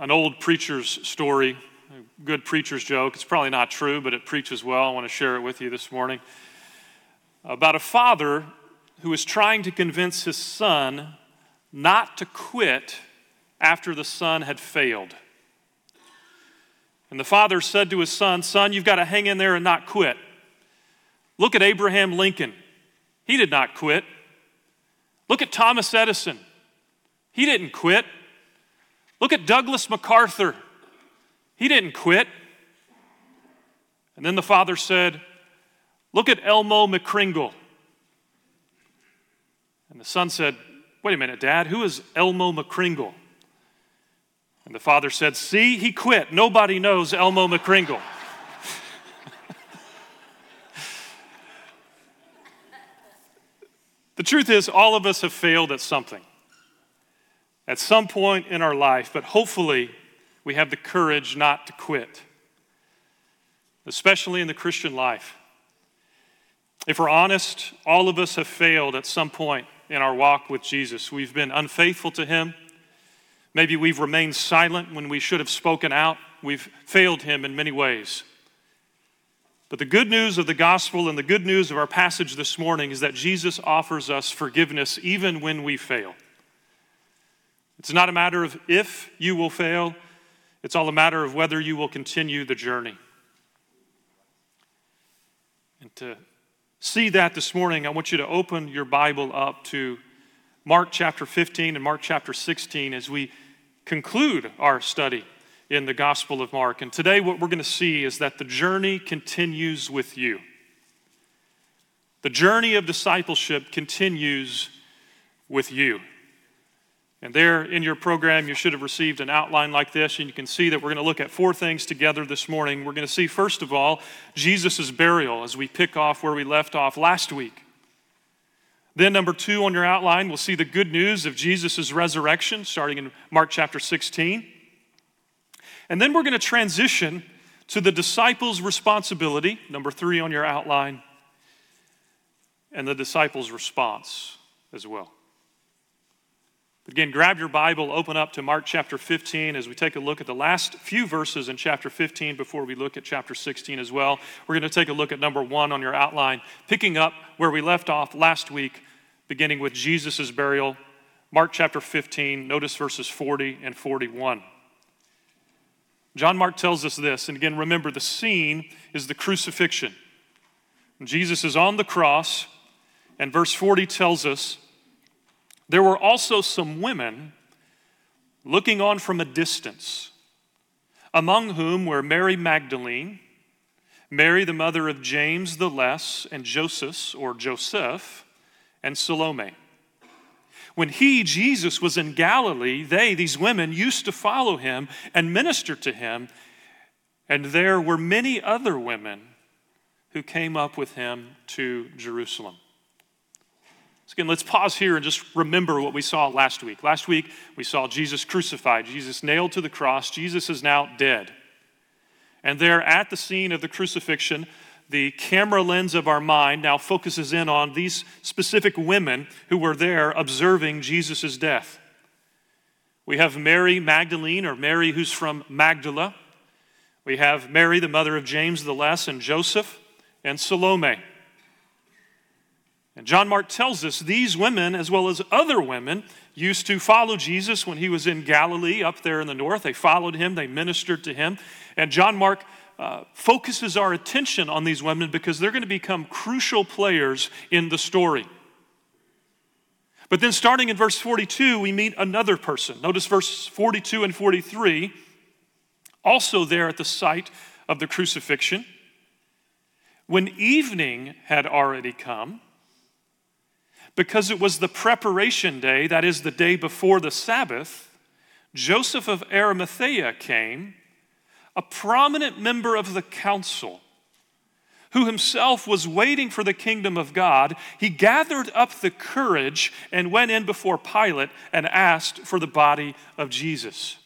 an old preacher's story, a good preacher's joke. It's probably not true, but it preaches well. I want to share it with you this morning. About a father who was trying to convince his son not to quit after the son had failed. And the father said to his son, Son, you've got to hang in there and not quit. Look at Abraham Lincoln. He did not quit. Look at Thomas Edison. He didn't quit. Look at Douglas MacArthur. He didn't quit. And then the father said, Look at Elmo McCringle. And the son said, Wait a minute, Dad, who is Elmo McCringle? And the father said, See, he quit. Nobody knows Elmo McCringle. the truth is, all of us have failed at something at some point in our life, but hopefully we have the courage not to quit, especially in the Christian life. If we're honest, all of us have failed at some point in our walk with Jesus. We've been unfaithful to Him. Maybe we've remained silent when we should have spoken out. We've failed Him in many ways. But the good news of the gospel and the good news of our passage this morning is that Jesus offers us forgiveness even when we fail. It's not a matter of if you will fail, it's all a matter of whether you will continue the journey. And to see that this morning, I want you to open your Bible up to Mark chapter 15 and Mark chapter 16 as we conclude our study in the Gospel of Mark. And today, what we're going to see is that the journey continues with you. The journey of discipleship continues with you. And there in your program, you should have received an outline like this, and you can see that we're going to look at four things together this morning. We're going to see, first of all, Jesus' burial as we pick off where we left off last week. Then, number two on your outline, we'll see the good news of Jesus' resurrection, starting in Mark chapter 16. And then we're going to transition to the disciples' responsibility, number three on your outline, and the disciples' response as well. Again, grab your Bible, open up to Mark chapter 15 as we take a look at the last few verses in chapter 15 before we look at chapter 16 as well. We're going to take a look at number one on your outline, picking up where we left off last week, beginning with Jesus' burial. Mark chapter 15, notice verses 40 and 41. John Mark tells us this, and again, remember the scene is the crucifixion. Jesus is on the cross, and verse 40 tells us there were also some women looking on from a distance, among whom were Mary Magdalene, Mary the mother of James the Less, and Joses or Joseph, and Salome. When he, Jesus, was in Galilee, they, these women, used to follow him and minister to him, and there were many other women who came up with him to Jerusalem. So again, let's pause here and just remember what we saw last week. Last week, we saw Jesus crucified, Jesus nailed to the cross. Jesus is now dead. And there at the scene of the crucifixion, the camera lens of our mind now focuses in on these specific women who were there observing Jesus' death. We have Mary Magdalene, or Mary who's from Magdala. We have Mary, the mother of James the Less, and Joseph, and Salome. And John Mark tells us these women, as well as other women, used to follow Jesus when he was in Galilee up there in the north. They followed him, they ministered to him. And John Mark uh, focuses our attention on these women because they're going to become crucial players in the story. But then, starting in verse 42, we meet another person. Notice verse 42 and 43, also there at the site of the crucifixion. When evening had already come, because it was the preparation day, that is the day before the Sabbath, Joseph of Arimathea came, a prominent member of the council, who himself was waiting for the kingdom of God. He gathered up the courage and went in before Pilate and asked for the body of Jesus.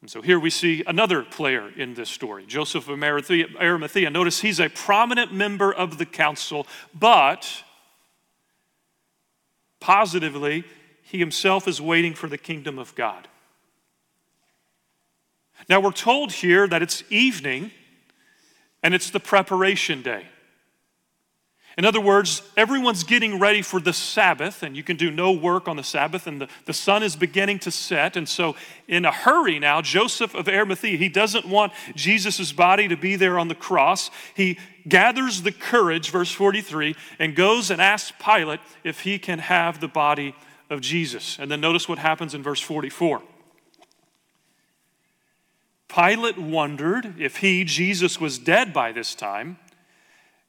And so here we see another player in this story, Joseph of Arimathea. Notice he's a prominent member of the council, but Positively, he himself is waiting for the kingdom of God. Now, we're told here that it's evening and it's the preparation day. In other words, everyone's getting ready for the Sabbath, and you can do no work on the Sabbath, and the, the sun is beginning to set. And so, in a hurry now, Joseph of Arimathea, he doesn't want Jesus' body to be there on the cross. He gathers the courage, verse 43, and goes and asks Pilate if he can have the body of Jesus. And then notice what happens in verse 44. Pilate wondered if he, Jesus, was dead by this time.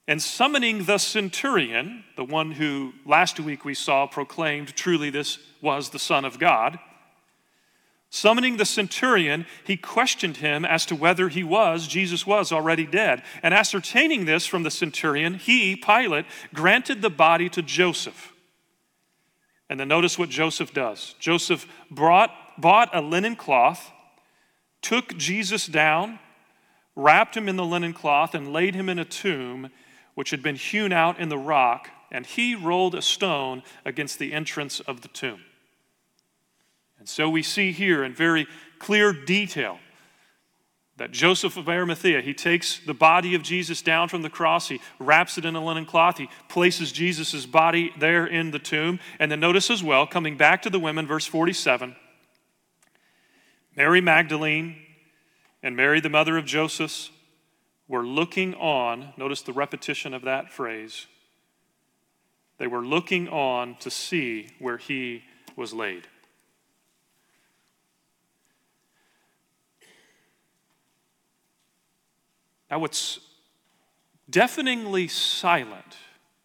And summoning the centurion, the one who last week we saw proclaimed truly this was the Son of God, summoning the centurion, he questioned him as to whether he was, Jesus was already dead. And ascertaining this from the centurion, he, Pilate, granted the body to Joseph. And then notice what Joseph does. Joseph brought, bought a linen cloth, took Jesus down, wrapped him in the linen cloth, and laid him in a tomb which had been hewn out in the rock, and he rolled a stone against the entrance of the tomb. And so we see here in very clear detail that Joseph of Arimathea, he takes the body of Jesus down from the cross, he wraps it in a linen cloth, he places Jesus' body there in the tomb. And then notice as well, coming back to the women, verse 47, Mary Magdalene and Mary, the mother of Joseph, were looking on, notice the repetition of that phrase. They were looking on to see where he was laid. Now, what's deafeningly silent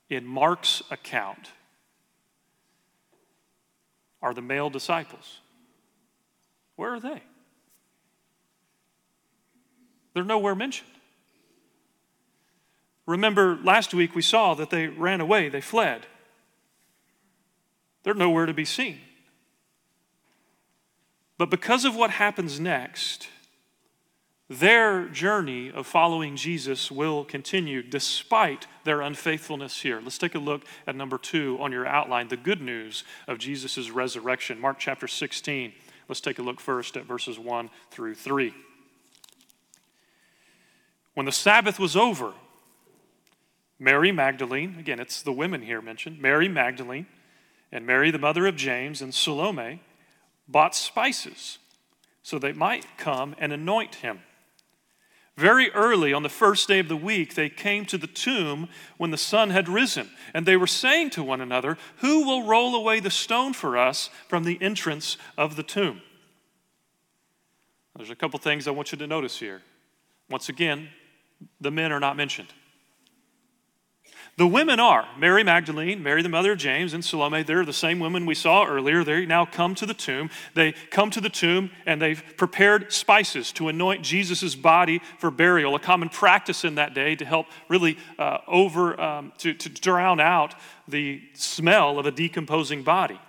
in Mark's account are the male disciples. Where are they? They're nowhere mentioned. Remember, last week we saw that they ran away, they fled. They're nowhere to be seen. But because of what happens next, their journey of following Jesus will continue despite their unfaithfulness here. Let's take a look at number two on your outline the good news of Jesus' resurrection. Mark chapter 16. Let's take a look first at verses 1 through 3. When the Sabbath was over, Mary Magdalene, again, it's the women here mentioned, Mary Magdalene, and Mary, the mother of James, and Salome bought spices so they might come and anoint him. Very early on the first day of the week, they came to the tomb when the sun had risen, and they were saying to one another, Who will roll away the stone for us from the entrance of the tomb? There's a couple things I want you to notice here. Once again, the men are not mentioned. The women are Mary Magdalene, Mary the mother of James, and Salome. They're the same women we saw earlier. They now come to the tomb. They come to the tomb and they've prepared spices to anoint Jesus' body for burial, a common practice in that day to help really uh, over, um, to, to drown out the smell of a decomposing body.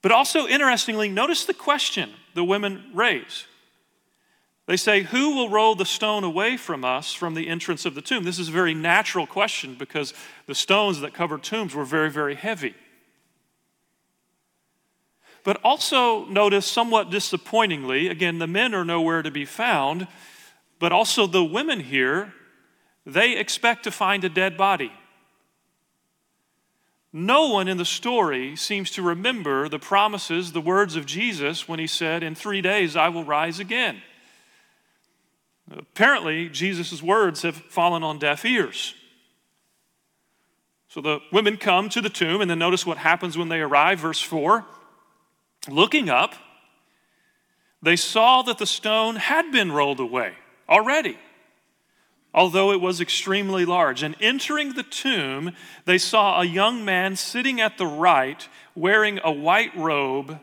But also, interestingly, notice the question the women raise. They say, Who will roll the stone away from us from the entrance of the tomb? This is a very natural question because the stones that covered tombs were very, very heavy. But also notice, somewhat disappointingly, again, the men are nowhere to be found, but also the women here, they expect to find a dead body. No one in the story seems to remember the promises, the words of Jesus when he said, In three days I will rise again. Apparently, Jesus' words have fallen on deaf ears. So the women come to the tomb, and then notice what happens when they arrive. Verse 4 Looking up, they saw that the stone had been rolled away already, although it was extremely large. And entering the tomb, they saw a young man sitting at the right, wearing a white robe,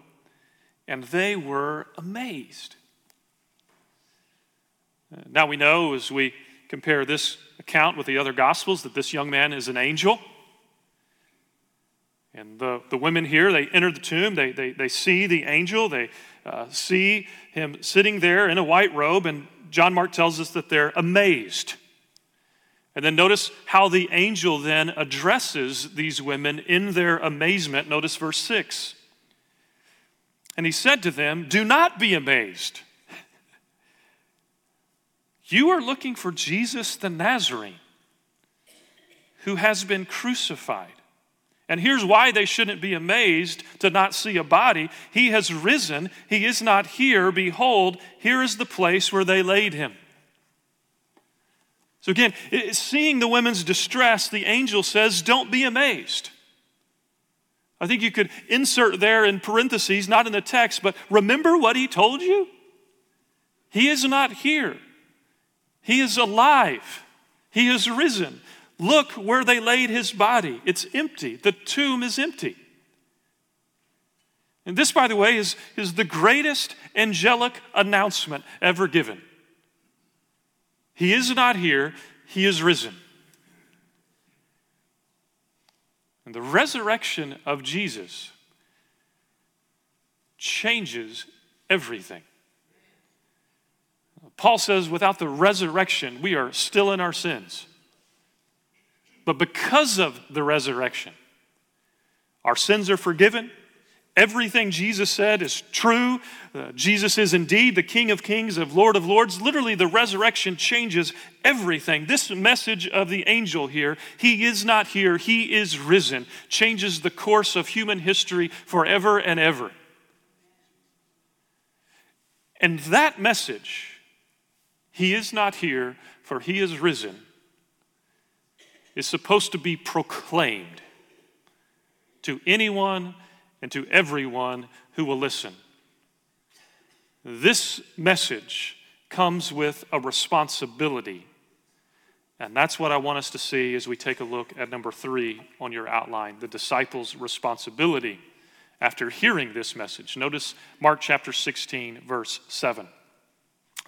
and they were amazed. Now we know as we compare this account with the other Gospels that this young man is an angel. And the, the women here, they enter the tomb, they, they, they see the angel, they uh, see him sitting there in a white robe, and John Mark tells us that they're amazed. And then notice how the angel then addresses these women in their amazement. Notice verse 6. And he said to them, Do not be amazed. You are looking for Jesus the Nazarene, who has been crucified. And here's why they shouldn't be amazed to not see a body. He has risen, he is not here. Behold, here is the place where they laid him. So, again, seeing the women's distress, the angel says, Don't be amazed. I think you could insert there in parentheses, not in the text, but remember what he told you? He is not here. He is alive. He is risen. Look where they laid his body. It's empty. The tomb is empty. And this, by the way, is, is the greatest angelic announcement ever given. He is not here, he is risen. And the resurrection of Jesus changes everything. Paul says, without the resurrection, we are still in our sins. But because of the resurrection, our sins are forgiven, Everything Jesus said is true. Uh, Jesus is indeed the King of Kings, of Lord of Lords. Literally, the resurrection changes everything. This message of the angel here, he is not here, he is risen, changes the course of human history forever and ever. And that message, he is not here, for he is risen, is supposed to be proclaimed to anyone and to everyone who will listen. This message comes with a responsibility. And that's what I want us to see as we take a look at number three on your outline the disciples' responsibility after hearing this message. Notice Mark chapter 16, verse 7.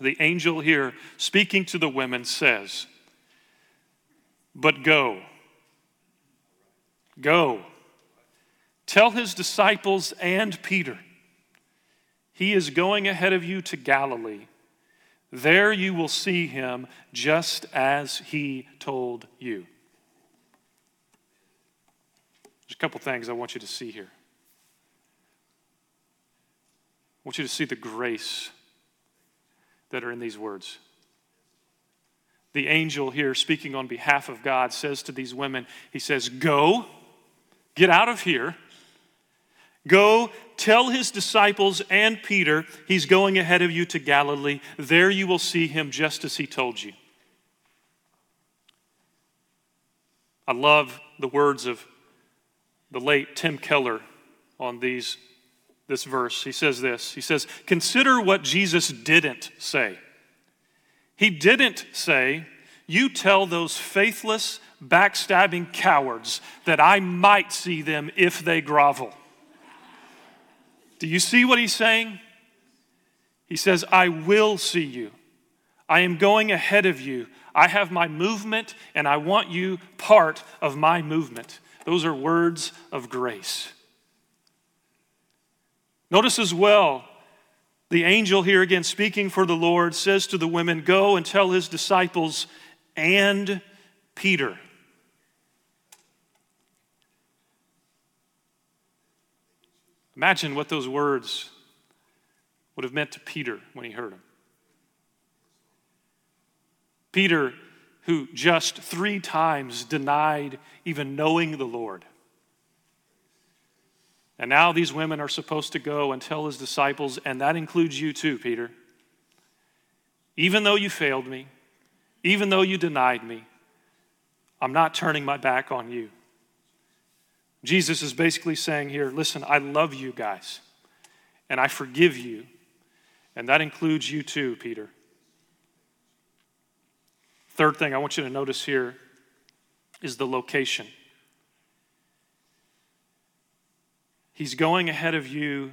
The angel here speaking to the women says, But go, go Tell his disciples and Peter, he is going ahead of you to Galilee. There you will see him just as he told you. There's a couple things I want you to see here. I want you to see the grace that are in these words. The angel here, speaking on behalf of God, says to these women, He says, Go, get out of here Go tell his disciples and Peter he's going ahead of you to Galilee. There you will see him just as he told you. I love the words of the late Tim Keller on these, this verse. He says this He says, Consider what Jesus didn't say. He didn't say, You tell those faithless, backstabbing cowards that I might see them if they grovel. Do you see what he's saying? He says, I will see you. I am going ahead of you. I have my movement, and I want you part of my movement. Those are words of grace. Notice as well, the angel here again speaking for the Lord says to the women, Go and tell his disciples and Peter. Imagine what those words would have meant to Peter when he heard them. Peter, who just three times denied even knowing the Lord. And now these women are supposed to go and tell his disciples, and that includes you too, Peter. Even though you failed me, even though you denied me, I'm not turning my back on you. Jesus is basically saying here listen, I love you guys, and I forgive you. And that includes you too, Peter. Third thing I want you to notice here is the location. He's going ahead of you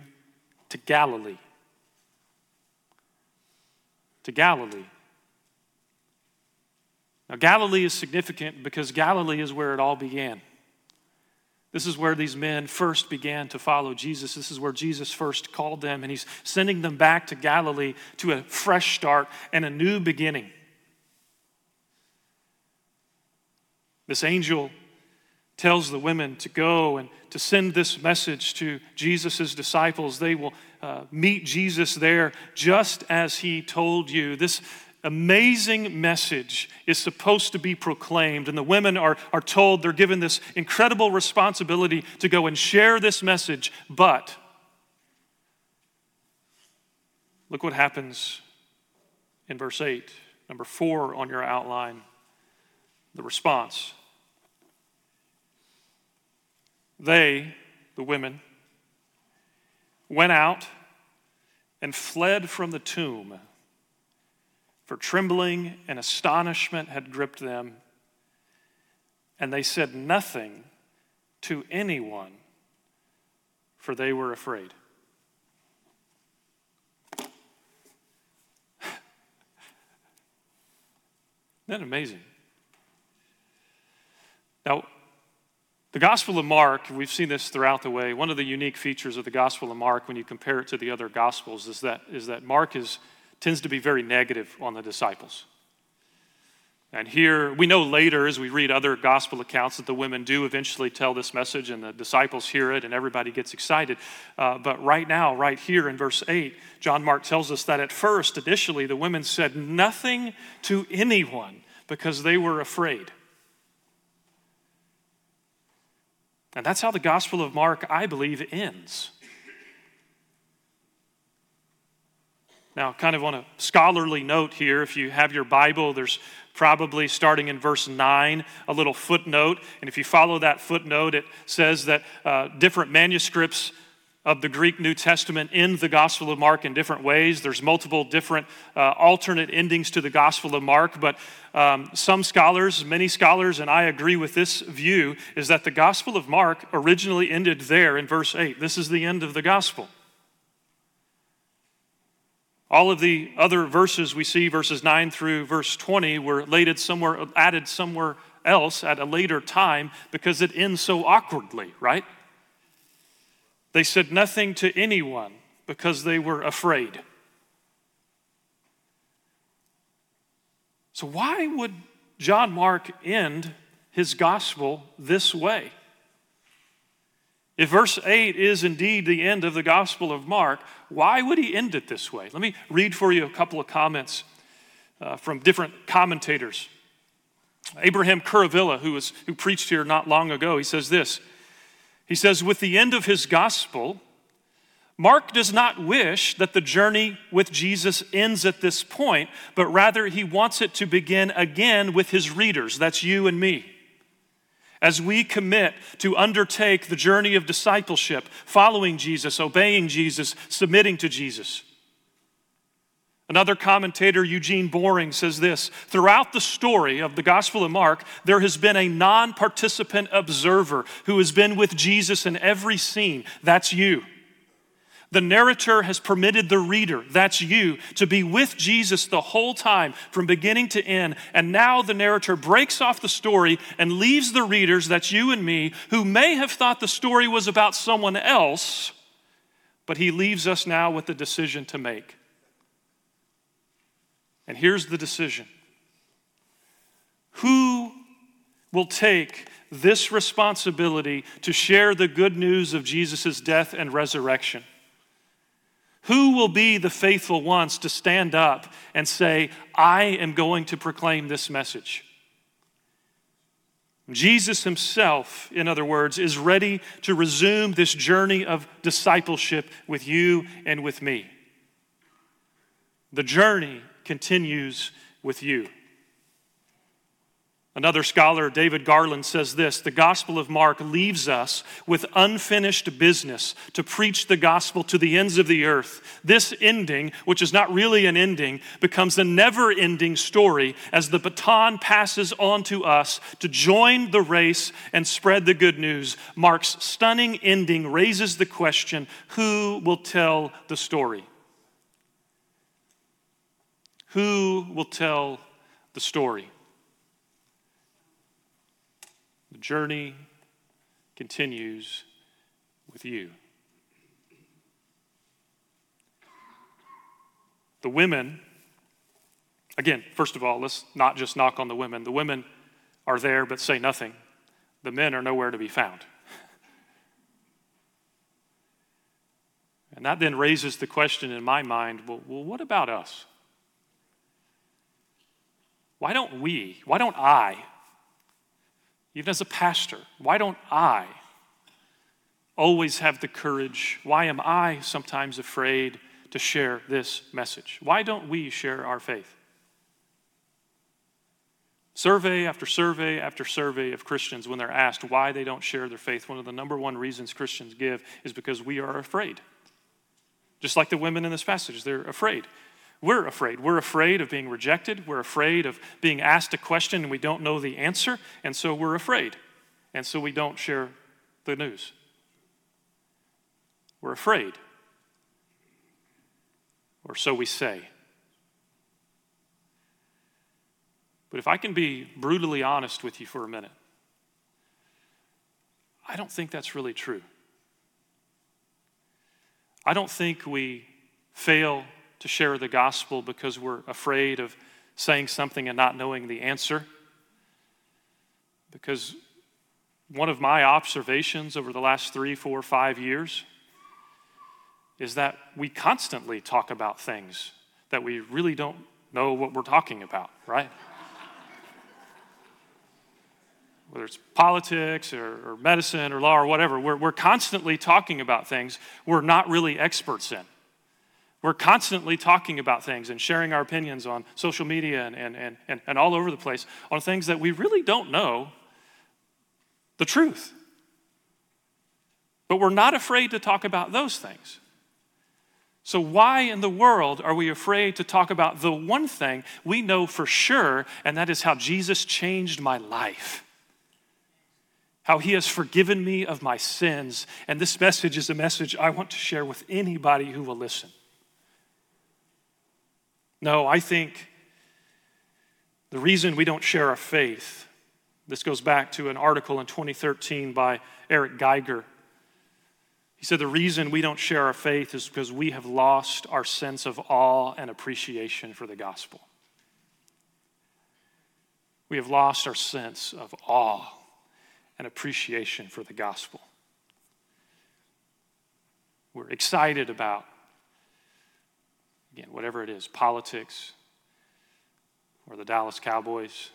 to Galilee. To Galilee. Now, Galilee is significant because Galilee is where it all began. This is where these men first began to follow Jesus. This is where Jesus first called them, and he's sending them back to Galilee to a fresh start and a new beginning. This angel tells the women to go and to send this message to Jesus' disciples. They will uh, meet Jesus there just as he told you. This amazing message is supposed to be proclaimed, and the women are, are told they're given this incredible responsibility to go and share this message. But look what happens in verse 8, number 4 on your outline the response. They, the women, went out and fled from the tomb, for trembling and astonishment had gripped them, and they said nothing to anyone, for they were afraid. Isn't that amazing? Now, the Gospel of Mark, we've seen this throughout the way. One of the unique features of the Gospel of Mark, when you compare it to the other Gospels, is that, is that Mark is, tends to be very negative on the disciples. And here, we know later as we read other gospel accounts that the women do eventually tell this message and the disciples hear it and everybody gets excited. Uh, but right now, right here in verse 8, John Mark tells us that at first, initially, the women said nothing to anyone because they were afraid. And that's how the Gospel of Mark, I believe, ends. Now, kind of on a scholarly note here, if you have your Bible, there's probably starting in verse 9 a little footnote. And if you follow that footnote, it says that uh, different manuscripts of the Greek New Testament in the Gospel of Mark in different ways. There's multiple different uh, alternate endings to the Gospel of Mark, but um, some scholars, many scholars, and I agree with this view, is that the Gospel of Mark originally ended there in verse 8. This is the end of the Gospel. All of the other verses we see, verses 9 through verse 20, were laid somewhere, added somewhere else at a later time because it ends so awkwardly, right? They said nothing to anyone because they were afraid. So, why would John Mark end his gospel this way? If verse 8 is indeed the end of the Gospel of Mark, why would he end it this way? Let me read for you a couple of comments uh, from different commentators. Abraham Kuruvilla, who, was, who preached here not long ago, he says this he says, with the end of his gospel, Mark does not wish that the journey with Jesus ends at this point, but rather he wants it to begin again with his readers. That's you and me. As we commit to undertake the journey of discipleship, following Jesus, obeying Jesus, submitting to Jesus. Another commentator, Eugene Boring, says this Throughout the story of the Gospel of Mark, there has been a non participant observer who has been with Jesus in every scene. That's you. The narrator has permitted the reader, that's you, to be with Jesus the whole time from beginning to end. And now the narrator breaks off the story and leaves the readers, that's you and me, who may have thought the story was about someone else, but he leaves us now with a decision to make. And here's the decision Who will take this responsibility to share the good news of Jesus' death and resurrection? Who will be the faithful ones to stand up and say, I am going to proclaim this message? Jesus himself, in other words, is ready to resume this journey of discipleship with you and with me. The journey continues with you. Another scholar, David Garland, says this The Gospel of Mark leaves us with unfinished business to preach the gospel to the ends of the earth. This ending, which is not really an ending, becomes a never ending story as the baton passes on to us to join the race and spread the good news. Mark's stunning ending raises the question who will tell the story? Who will tell the story? The journey continues with you. The women, again, first of all, let's not just knock on the women. The women are there but say nothing, the men are nowhere to be found. And that then raises the question in my mind well, well what about us? Why don't we, why don't I, even as a pastor, why don't I always have the courage? Why am I sometimes afraid to share this message? Why don't we share our faith? Survey after survey after survey of Christians, when they're asked why they don't share their faith, one of the number one reasons Christians give is because we are afraid. Just like the women in this passage, they're afraid. We're afraid. We're afraid of being rejected. We're afraid of being asked a question and we don't know the answer, and so we're afraid. And so we don't share the news. We're afraid. Or so we say. But if I can be brutally honest with you for a minute, I don't think that's really true. I don't think we fail to share the gospel because we're afraid of saying something and not knowing the answer. Because one of my observations over the last three, four, five years is that we constantly talk about things that we really don't know what we're talking about, right? Whether it's politics or, or, medicine or law or whatever, we're, we're constantly talking about things we're not really experts in. We're constantly talking about things and sharing our opinions on social media and, and, and, and all over the place on things that we really don't know the truth. But we're not afraid to talk about those things. So, why in the world are we afraid to talk about the one thing we know for sure, and that is how Jesus changed my life? How he has forgiven me of my sins. And this message is a message I want to share with anybody who will listen. No, I think the reason we don't share our faith, this goes back to an article in 2013 by Eric Geiger. He said the reason we don't share our faith is because we have lost our sense of awe and appreciation for the gospel. We have lost our sense of awe and appreciation for the gospel. We're excited about Again, whatever it is politics, or the Dallas Cowboys,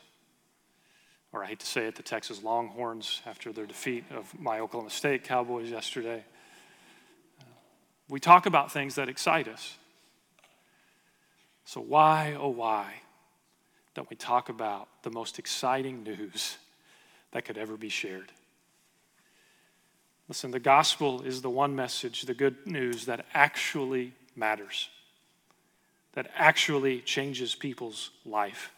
or I hate to say it, the Texas Longhorns after their defeat of my Oklahoma State Cowboys yesterday. Uh, we talk about things that excite us. So, why, oh, why don't we talk about the most exciting news that could ever be shared? Listen, the gospel is the one message, the good news that actually matters that actually changes people's life.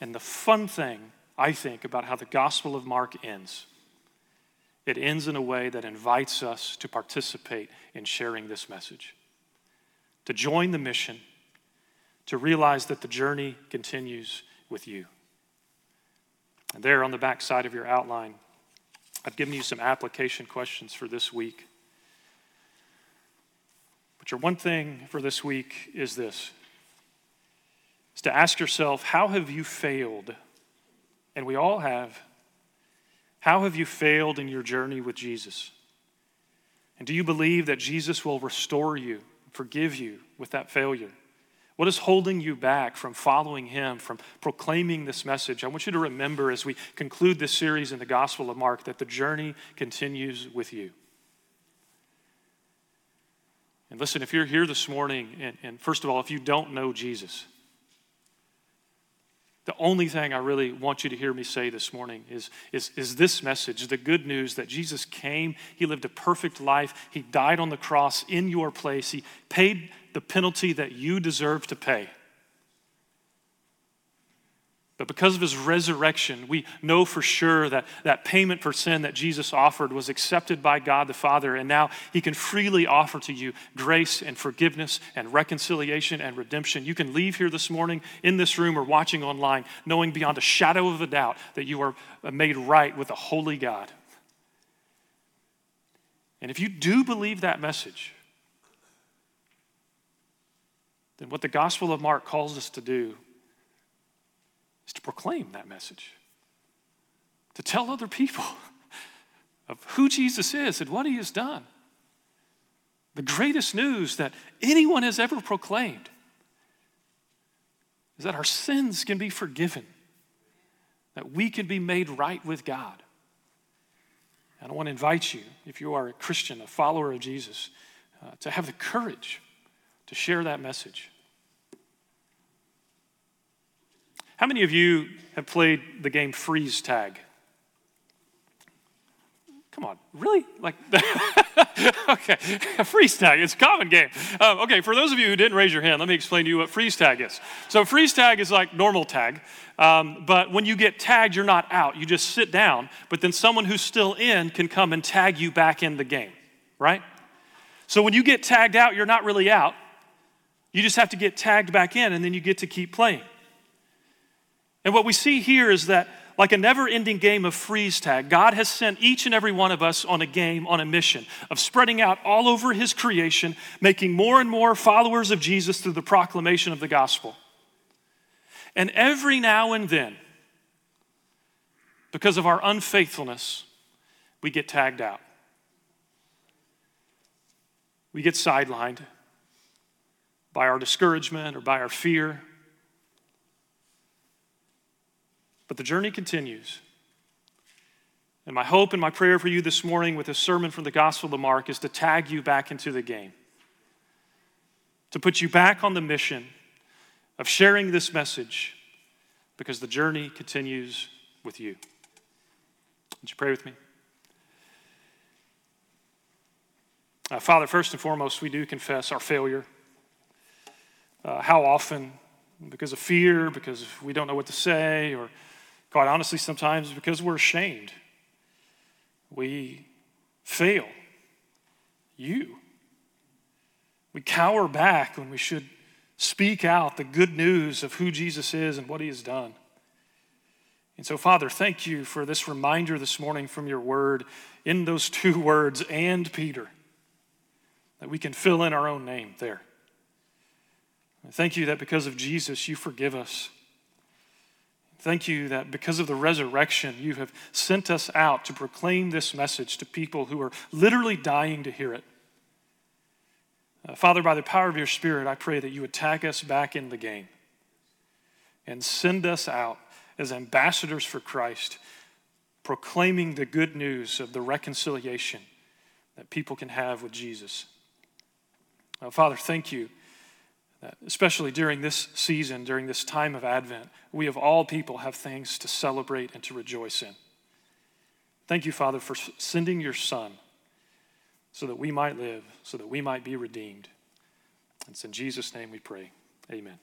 And the fun thing, I think, about how the Gospel of Mark ends, it ends in a way that invites us to participate in sharing this message, to join the mission, to realize that the journey continues with you. And there on the back side of your outline, I've given you some application questions for this week. One thing for this week is this is to ask yourself, how have you failed? And we all have. How have you failed in your journey with Jesus? And do you believe that Jesus will restore you, forgive you with that failure? What is holding you back from following Him, from proclaiming this message? I want you to remember as we conclude this series in the Gospel of Mark that the journey continues with you. And listen, if you're here this morning, and, and, first of all, if you don't know Jesus, the only thing I really want you to hear me say this morning is, is, is this message the good news that Jesus came, He lived a perfect life, He died on the cross in your place, He paid the penalty that you deserve to pay. But because of his resurrection, we know for sure that that payment for sin that Jesus offered was accepted by God the Father. And now he can freely offer to you grace and forgiveness and reconciliation and redemption. You can leave here this morning in this room or watching online knowing beyond a shadow of a doubt that you are made right with a holy God. And if you do believe that message, then what the Gospel of Mark calls us to do is to proclaim that message, to tell other people of who Jesus is and what he has done. the greatest news that anyone has ever proclaimed is that our sins can be forgiven, that we can be made right with God. And I want to invite you, if you are a Christian, a follower of Jesus, uh, to have the courage to share that message. How many of you have played the game freeze tag? Come on, really? Like, okay, freeze tag, it's a common game. Um, okay, for those of you who didn't raise your hand, let me explain to you what freeze tag is. So, freeze tag is like normal tag, um, but when you get tagged, you're not out. You just sit down, but then someone who's still in can come and tag you back in the game, right? So, when you get tagged out, you're not really out. You just have to get tagged back in, and then you get to keep playing. And what we see here is that like a never ending game of freeze tag, God has sent each and every one of us on a game, on a mission of spreading out all over His creation, making more and more followers of Jesus through the proclamation of the gospel. And every now and then, because of our unfaithfulness, we get tagged out. We get sidelined by our discouragement or by our fear But the journey continues. And my hope and my prayer for you this morning with this sermon from the Gospel of Mark is to tag you back into the game, to put you back on the mission of sharing this message because the journey continues with you. Would you pray with me? Uh, Father, first and foremost, we do confess our failure. Uh, how often, because of fear, because we don't know what to say, or quite honestly, sometimes because we're ashamed. We fail you. We cower back when we should speak out the good news of who Jesus is and what he has done. And so, Father, thank you for this reminder this morning from your word in those two words, and Peter, that we can fill in our own name there. thank you that because of Jesus, you forgive us. Thank you that because of the resurrection, you have sent us out to proclaim this message to people who are literally dying to hear it. Uh, Father, by the power of your Spirit, I pray that you tag us back in the game and send us out as ambassadors for Christ, proclaiming the good news of the reconciliation that people can have with Jesus. Uh, Father, thank you especially during this season, during this time of Advent, we of all people have things to celebrate and to rejoice in. Thank you, Father, for sending your Son so that we might live, so that we might be redeemed. It's in Jesus' name we pray. Amen.